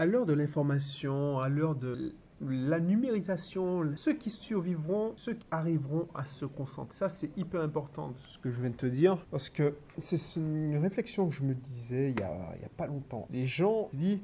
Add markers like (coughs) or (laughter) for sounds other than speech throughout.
À l'heure de l'information, à l'heure de la numérisation, ceux qui survivront, ceux qui arriveront à se concentrer. Ça, c'est hyper important ce que je viens de te dire, parce que c'est une réflexion que je me disais il n'y a, pas longtemps. Les gens disent,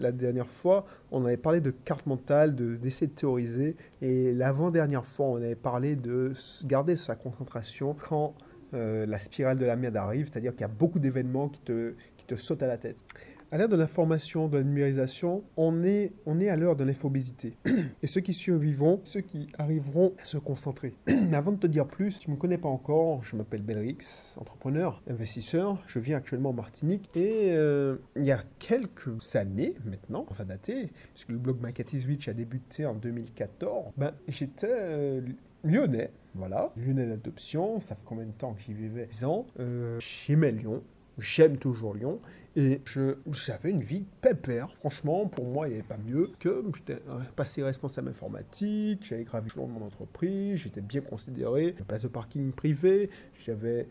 la, dernière fois, on avait parlé de carte mentale, d'essayer de, de, théoriser, et l'avant-dernière fois, on avait parlé de garder sa concentration quand euh, la spirale de la merde arrive, c'est-à-dire qu'il y a beaucoup d'événements qui te, qui te sautent à la tête. À l'ère de l'information, de la numérisation, on est, à l'heure de l'infobésité. Et ceux qui survivront, ceux qui arriveront à se concentrer. Mais avant de te dire plus, tu ne me connais pas encore, je m'appelle Belrix, entrepreneur, investisseur. Je vis actuellement en Martinique. Et euh, il y a quelques années maintenant, ça datait, puisque le blog Market Switch a débuté en 2014, ben, j'étais euh, lyonnais. Voilà, lyonnais d'adoption, ça fait combien de temps que j'y vivais? 10 ans. Euh, J'aimais Lyon, j'aime toujours Lyon. Et j'avais une vie pépère. Franchement, pour moi, il n'y avait pas mieux que j'étais passé responsable informatique, j'avais gravi le de mon entreprise, j'étais bien considéré, une place de parking privé, j'avais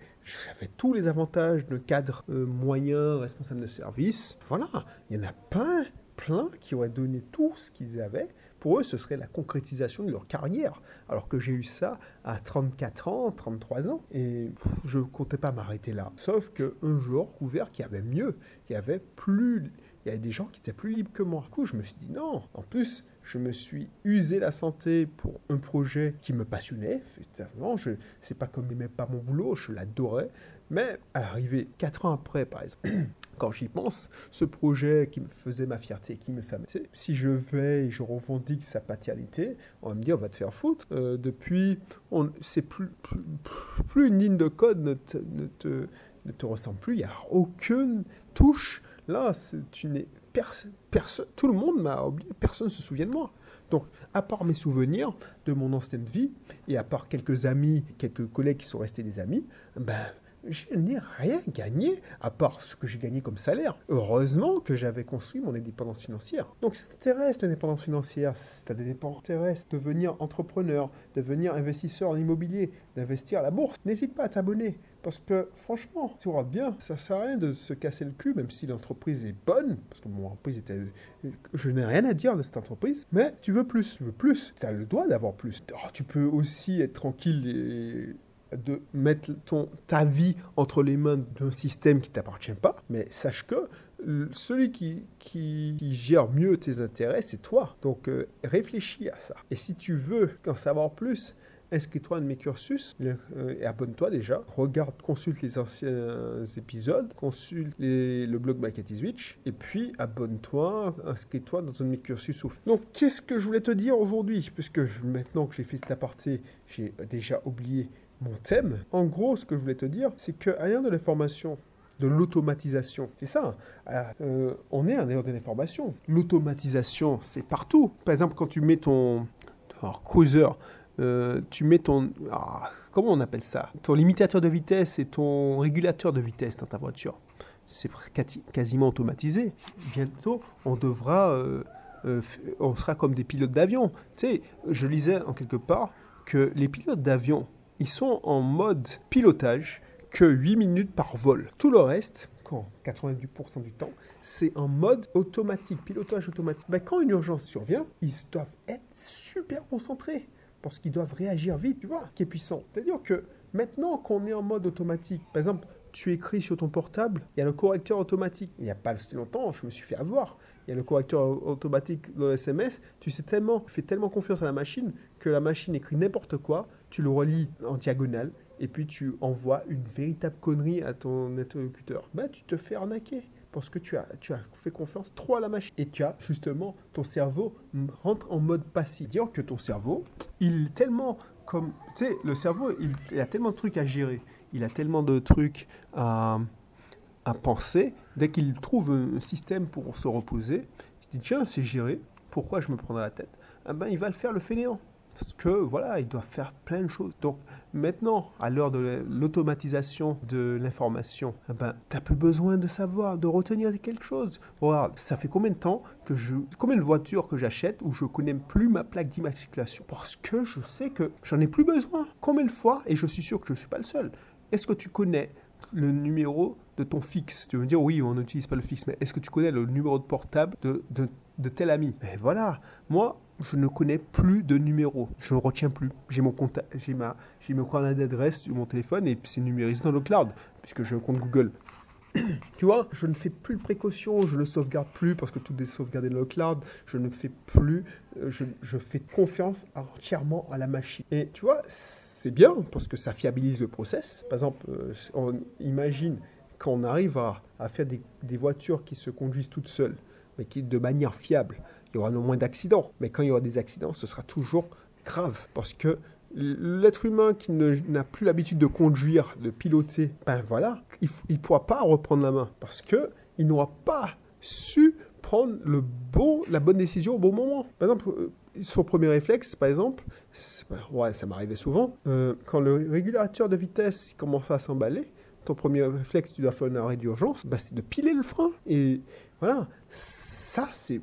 tous les avantages de cadre euh, moyen, responsable de service. Voilà, il y en a pas plein qui auraient donné tout ce qu'ils avaient pour eux, ce serait la concrétisation de leur carrière. Alors que j'ai eu ça à 34 ans, 33 ans, et je ne comptais pas m'arrêter là. Sauf qu'un jour, couvert qu'il y avait mieux, il y avait plus... Il y avait des gens qui étaient plus libres que moi. Du coup, je me suis dit non. En plus, je me suis usé la santé pour un projet qui me passionnait. Effectivement, je c'est pas comme n'aimais pas mon boulot, je l'adorais. Mais arrivé quatre ans après, par exemple, quand j'y pense, ce projet qui me faisait ma fierté, qui me fait si je vais je revendique sa paternité, on va me dire, on va te faire foutre. Euh, depuis, c'est plus, plus, plus, une ligne de code ne te, ne te, ne te ressemble plus, il n'y a aucune touche. Là, tu n'es personne, tout le monde m'a oublié, personne ne se souvient de moi. Donc, à part mes souvenirs de mon ancienne vie, et à part quelques amis, quelques collègues qui sont restés des amis, ben, je n'ai rien gagné à part ce que j'ai gagné comme salaire. Heureusement que j'avais construit mon indépendance financière. Donc ça t'intéresse l'indépendance financière, ça t'intéresse de devenir entrepreneur, devenir investisseur en immobilier, d'investir à la bourse, n'hésite pas à t'abonner. Parce que franchement, tu auras bien, ça sert à rien de se casser le cul, même si l'entreprise est bonne, parce que mon entreprise était... Je n'ai rien à dire de cette entreprise, mais tu veux plus, tu veux plus, tu as le droit d'avoir plus. Oh, tu peux aussi être tranquille et de mettre ton, ta vie entre les mains d'un système qui t'appartient pas, mais sache que celui qui, qui, gère mieux tes intérêts, c'est toi. Donc euh, réfléchis à ça. Et si tu veux en savoir plus, inscris-toi à mes cursus euh, et abonne-toi déjà. Regarde, consulte les anciens épisodes, consulte le blog Switch et puis abonne-toi, inscris-toi dans un de mes cursus. Donc, qu'est-ce que je voulais te dire aujourd'hui? Puisque maintenant que j'ai fait cette aparté, j'ai déjà oublié mon thème. En gros, ce que je voulais te dire, c'est qu'à l'ère de l'information, de l'automatisation. C'est ça. Hein. Euh, on est à l'ère de l'information. L'automatisation, c'est partout. Par exemple, quand tu mets ton cruiser, euh, tu mets ton... Ah, comment on appelle ça? Ton limitateur de vitesse et ton régulateur de vitesse dans ta voiture. C'est quasiment automatisé. Bientôt, on devra... Euh, on sera comme des pilotes d'avion. Tu sais, je lisais en quelque part que les pilotes d'avion ils sont en mode pilotage que 8 minutes par vol. Tout le reste, quand 90% du temps, c'est en mode automatique, pilotage automatique. Ben, quand une urgence survient, ils doivent être super concentrés parce qu'ils doivent réagir vite, tu vois, qui est puissant. C'est-à-dire que maintenant qu'on est en mode automatique, par exemple, tu écris sur ton portable, il y a le correcteur automatique. Il n'y a pas si longtemps, je me suis fait avoir. Il y a le correcteur automatique dans le SMS. Tu fais tellement confiance à la machine que la machine écrit n'importe quoi, tu le relis en diagonale et puis tu envoies une véritable connerie à ton interlocuteur. Bah, tu te fais arnaquer parce que tu as, tu as fait confiance trop à la machine. Et tu as justement, ton cerveau rentre en mode passif. Dire que ton cerveau, il est tellement comme, tu sais, le cerveau, il, a tellement de trucs à gérer, il a tellement de trucs à, à penser. Dès qu'il trouve un système pour se reposer, il se dit, tiens, c'est géré, pourquoi je me prends la tête? Eh ben, Il va le faire le fainéant. Parce que voilà, il doit faire plein de choses. Donc maintenant, à l'heure de l'automatisation de l'information, eh ben, tu n'as plus besoin de savoir, de retenir quelque chose. Regarde, ça fait combien de temps que je. Combien de voitures que j'achète où je connais plus ma plaque d'immatriculation? Parce que je sais que j'en ai plus besoin. Combien de fois, et je suis sûr que je ne suis pas le seul, est-ce que tu connais le numéro de ton fixe? Tu veux me dire, oui, on n'utilise pas le fixe, mais est-ce que tu connais le numéro de portable de, de, tel ami? Mais voilà, moi, je ne connais plus de numéro. Je ne retiens plus. J'ai mon compte, j'ai ma, j'ai mon carnet d'adresse sur mon téléphone et c'est numérisé dans le cloud, puisque j'ai un compte Google. (clears throat) tu vois, je ne fais plus de précautions, je ne sauvegarde plus parce que tout est sauvegardé dans le cloud. Je ne fais plus, euh, je, je fais confiance entièrement à la machine. Et tu vois, c'est bien parce que ça fiabilise le process. Par exemple, euh, on imagine quand on arrive à, à faire des, des, voitures qui se conduisent toutes seules, mais qui de manière fiable, il y aura non moins d'accidents. Mais quand il y aura des accidents, ce sera toujours grave parce que l'être humain qui n'a plus l'habitude de conduire, de piloter, ben voilà, il ne pourra pas reprendre la main parce que il n'aura pas su prendre le bon, la bonne décision au bon moment. Par exemple, euh, son premier réflexe, par exemple, ouais, ça m'arrivait souvent, euh, quand le régulateur de vitesse commence à s'emballer, ton premier réflexe, tu dois faire un arrêt d'urgence, bah, c'est de piler le frein. Et voilà, ça, c'est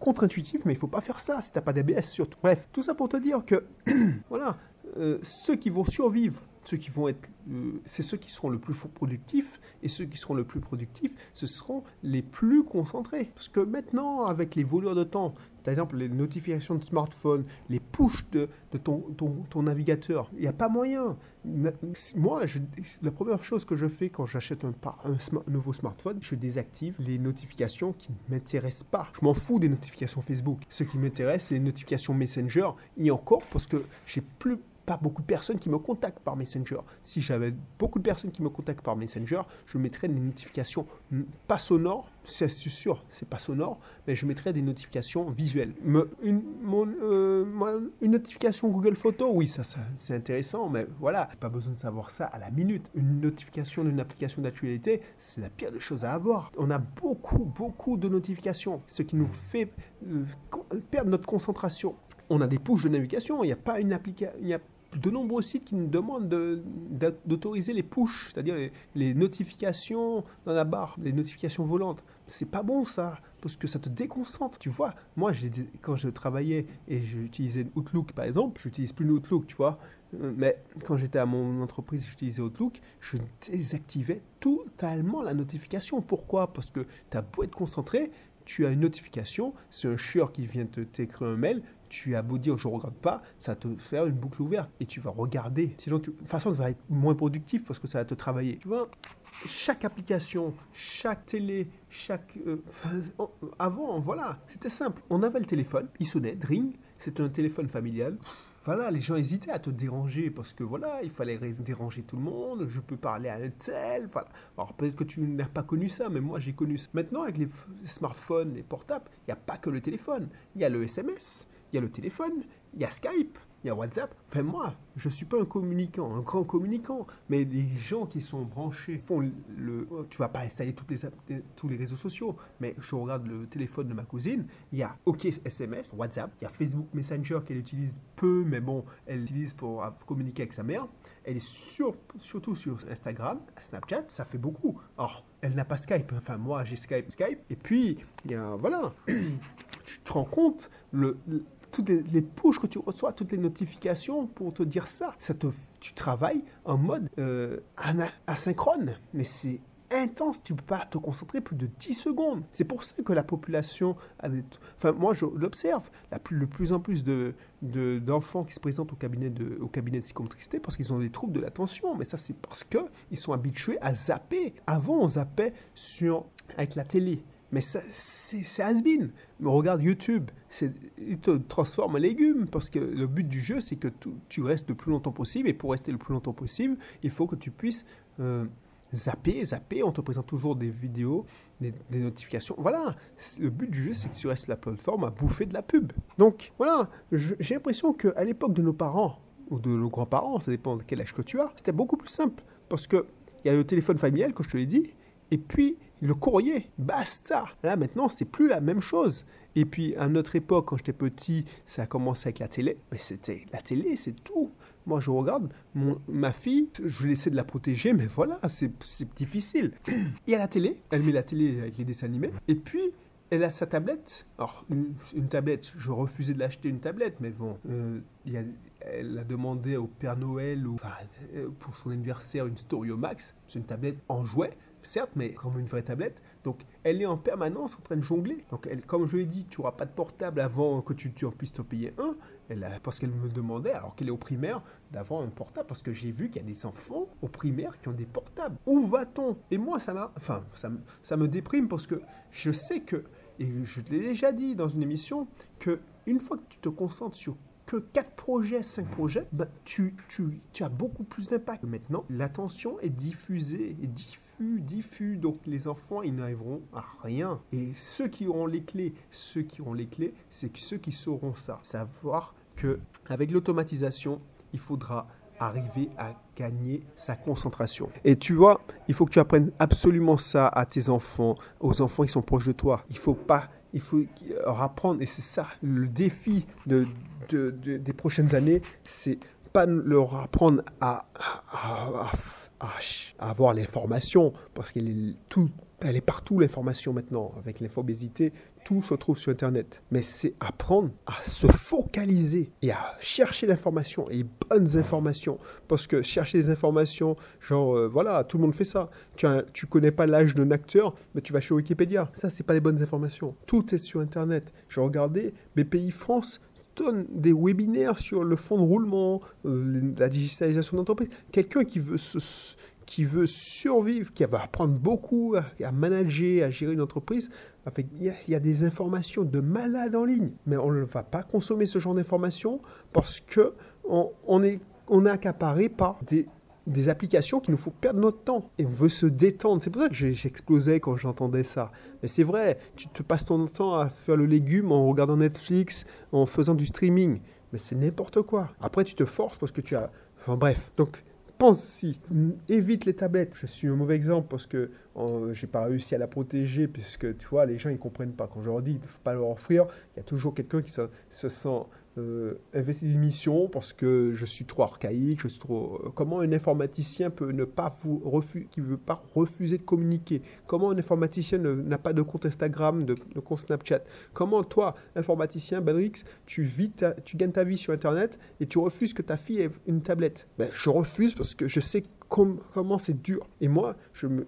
contre-intuitif, mais il faut pas faire ça si tu n'as pas d'ABS surtout. Bref, tout ça pour te dire que, (coughs) voilà, euh, ceux qui vont survivre ceux qui vont être, euh, c'est ceux qui seront le plus productifs, et ceux qui seront le plus productifs, ce seront les plus concentrés. Parce que maintenant, avec les voleurs de temps, par exemple les notifications de smartphone, les push de, ton, ton, navigateur, il n'y a pas moyen. Moi, la première chose que je fais quand j'achète un, un, nouveau smartphone, je désactive les notifications qui ne m'intéressent pas. Je m'en fous des notifications Facebook. Ce qui m'intéresse, c'est les notifications Messenger, et encore parce que j'ai plus pas beaucoup de personnes qui me contactent par Messenger. Si j'avais beaucoup de personnes qui me contactent par Messenger, je mettrais des notifications pas sonores, c'est sûr, c'est pas sonore, mais je mettrais des notifications visuelles. une, euh, une notification Google Photos, oui, ça, c'est intéressant, mais voilà, pas besoin de savoir ça à la minute. Une notification d'une application d'actualité, c'est la pire des choses à avoir. On a beaucoup, beaucoup de notifications, ce qui nous fait euh, perdre notre concentration. On a des push de navigation, il n'y a pas une application, de nombreux sites qui nous demandent d'autoriser les push, c'est-à-dire les, notifications dans la barre, les notifications volantes. C'est pas bon ça, parce que ça te déconcentre. Tu vois, moi, quand je travaillais et j'utilisais Outlook par exemple, j'utilise plus Outlook, tu vois, euh, mais quand j'étais à mon entreprise, j'utilisais Outlook, je désactivais totalement la notification. Pourquoi? Parce que tu as beau être concentré, tu as une notification, c'est un chieur qui vient te t'écrire un mail, tu as beau dire je regarde pas, ça te faire une boucle ouverte et tu vas regarder. Sinon, tu, de toute façon, tu vas être moins productif parce que ça va te travailler. Tu vois, chaque application, chaque télé, chaque. Euh, (laughs) avant, voilà, c'était simple. On avait le téléphone, il sonnait, ring, c'était un téléphone familial. Voilà, les gens hésitaient à te déranger parce que voilà, il fallait déranger tout le monde, je peux parler à un tel. Voilà. Alors peut-être que tu n'as pas connu ça, mais moi j'ai connu ça. Maintenant, avec les smartphones, les portables, il n'y a pas que le téléphone, il y a le SMS y a le téléphone, il y a Skype, il y a WhatsApp. Enfin, moi, je ne suis pas un communicant, un grand communicant, mais les gens qui sont branchés font le. Tu vas pas installer toutes les, tous les réseaux sociaux, mais je regarde le téléphone de ma cousine, il y a OK SMS, WhatsApp, il y a Facebook Messenger qu'elle utilise peu, mais bon, elle utilise pour communiquer avec sa mère. Elle est sur, surtout sur Instagram, Snapchat, ça fait beaucoup. Or, elle n'a pas Skype. Enfin, moi, j'ai Skype, Skype. Et puis, y a, voilà, (clears throat) tu te rends compte, le toutes les, les push que tu reçois, toutes les notifications pour te dire ça. ça te, tu travailles en mode euh, asynchrone, mais c'est intense, tu ne peux pas te concentrer plus de 10 secondes. C'est pour ça que la population a des... Enfin, moi, je l'observe, de plus en plus de, d'enfants qui se présentent au cabinet de, au cabinet de psychomotricité parce qu'ils ont des troubles de l'attention. Mais ça, c'est parce qu'ils sont habitués à zapper. Avant, on zappait sur, avec la télé. Mais c'est has-been. Regarde YouTube, il te transforme en légume parce que le but du jeu, c'est que tu, restes le plus longtemps possible. Et pour rester le plus longtemps possible, il faut que tu puisses euh, zapper, zapper. On te présente toujours des vidéos, des, notifications. Voilà, le but du jeu, c'est que tu restes la plateforme à bouffer de la pub. Donc voilà, j'ai l'impression qu'à l'époque de nos parents, ou de nos grands-parents, ça dépend de quel âge que tu as, c'était beaucoup plus simple. Parce qu'il y a le téléphone familial, comme je te l'ai dit, et puis le courrier, basta. Là maintenant, c'est plus la même chose. Et puis à notre époque, quand j'étais petit, ça a commencé avec la télé. Mais c'était la télé, c'est tout. Moi, je regarde ma fille, je vais de la protéger, mais voilà, c'est difficile. Il y a la télé, elle met la télé avec les dessins animés. Et puis, elle a sa tablette. Alors, une, tablette, je refusais de l'acheter une tablette, mais bon, euh, elle a demandé au Père Noël ou, euh, pour son anniversaire une Storio Max. C'est une tablette en jouet, certes, mais comme une vraie tablette. Donc, elle est en permanence en train de jongler. Donc, elle, comme je l'ai dit, tu n'auras pas de portable avant que tu, en puisses te payer un. Elle parce qu'elle me demandait, alors qu'elle est au primaire, d'avoir un portable. Parce que j'ai vu qu'il y a des enfants au primaire qui ont des portables. Où va-t-on? Et moi, ça enfin, ça, ça me déprime parce que je sais que, et je te l'ai déjà dit dans une émission, que une fois que tu te concentres sur que 4 projets, 5 projets, ben, tu, as beaucoup plus d'impact. Maintenant, l'attention est diffusée, et diffus, diffus. Donc les enfants, ils n'arriveront à rien. Et ceux qui auront les clés, ceux qui auront les clés, c'est ceux qui sauront ça. Savoir que avec l'automatisation, il faudra arriver à gagner sa concentration. Et tu vois, il faut que tu apprennes absolument ça à tes enfants, aux enfants qui sont proches de toi. Il faut pas il faut leur apprendre, et c'est ça le défi de, des prochaines années, c'est pas leur apprendre à, avoir l'information, parce qu'elle est, tout, elle est partout l'information maintenant, avec l'infobésité, tout se trouve sur Internet. Mais c'est apprendre à se focaliser et à chercher l'information et bonnes informations. Parce que chercher des informations, genre, euh, voilà, tout le monde fait ça. Tu, as, tu connais pas l'âge d'un acteur, mais tu vas chez Wikipédia. Ça, c'est pas les bonnes informations. Tout est sur Internet. J'ai regardé BPI France donne des webinaires sur le fonds de roulement, euh, la digitalisation d'entreprise. Quelqu'un qui veut se qui veut survivre, qui va apprendre beaucoup à, manager, à gérer une entreprise, il y, a, des informations de malades en ligne. Mais on ne va pas consommer ce genre d'informations parce que on, est, on est accaparé par des, des applications qui nous font perdre notre temps. Et on veut se détendre. C'est pour ça que j'explosais quand j'entendais ça. Mais c'est vrai, tu te passes ton temps à faire le légume en regardant Netflix, en faisant du streaming. Mais c'est n'importe quoi. Après, tu te forces parce que tu as... Enfin bref. Donc, pense-y. Évite les tablettes. Je suis un mauvais exemple parce que je j'ai pas réussi à la protéger puisque tu vois, les gens ils comprennent pas. Quand je leur dis il ne faut pas leur offrir, il y a toujours quelqu'un qui se sent euh, investir une mission parce que je suis trop archaïque. Euh, comment un informaticien peut ne pas vous refuser, qui veut pas refuser de communiquer? Comment un informaticien n'a pas de compte Instagram, de, compte Snapchat? Comment toi, informaticien, Benrix, tu gagnes ta vie sur Internet et tu refuses que ta fille ait une tablette? Ben, je refuse parce que je sais comment c'est dur. Et moi, je me,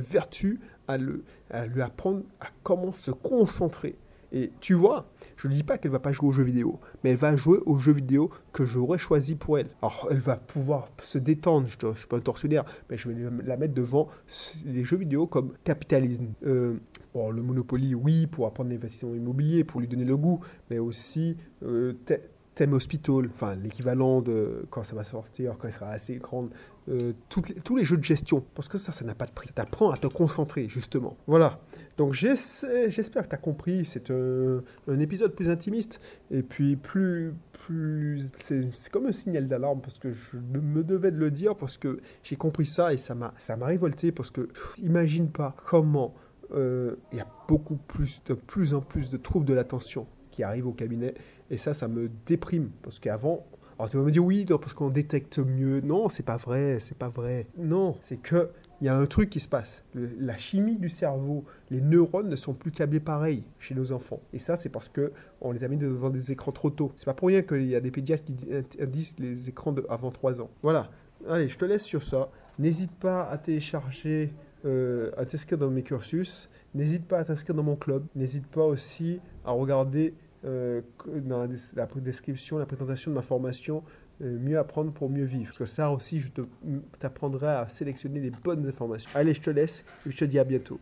vertue à lui apprendre à comment se concentrer et tu vois, je ne dis pas qu'elle va pas jouer aux jeux vidéo, mais elle va jouer aux jeux vidéo que j'aurais choisi pour elle. Alors, elle va pouvoir se détendre, je ne suis pas un tortionnaire, mais je vais la mettre devant des jeux vidéo comme Capitalisme. Euh, bon, le Monopoly, oui, pour apprendre l'investissement immobilier, pour lui donner le goût, mais aussi euh, Thème Hospital, enfin l'équivalent de quand ça va sortir, quand elle sera assez grande, euh, tous les jeux de gestion, parce que ça, ça n'a pas de prix. T'apprends à te concentrer, justement. Voilà. Donc j'espère que tu as compris. C'est un, épisode plus intimiste, et puis plus... plus c'est comme un signal d'alarme, parce que je me devais de le dire, parce que j'ai compris ça, et ça m'a révolté, parce que imagine pas comment euh, il y a beaucoup plus, de plus en plus de troubles de l'attention qui arrivent au cabinet. Et ça, ça me déprime. Parce qu'avant, alors tu vas me dire oui, parce qu'on détecte mieux. Non, c'est pas vrai, c'est pas vrai. Non, c'est que il y a un truc qui se passe. la chimie du cerveau, les neurones ne sont plus câblés pareil chez nos enfants. Et ça, c'est parce que on les a mis devant des écrans trop tôt. C'est pas pour rien qu'il y a des pédiatres qui disent les écrans de avant 3 ans. Voilà. Allez, je te laisse sur ça. N'hésite pas à télécharger, euh, à t'inscrire dans mes cursus. N'hésite pas à t'inscrire dans mon club. N'hésite pas aussi à regarder euh, dans la, description, la présentation de ma formation, euh, mieux apprendre pour mieux vivre. Parce que ça aussi, je t'apprendrai à sélectionner les bonnes informations. Allez, je te laisse et je te dis à bientôt.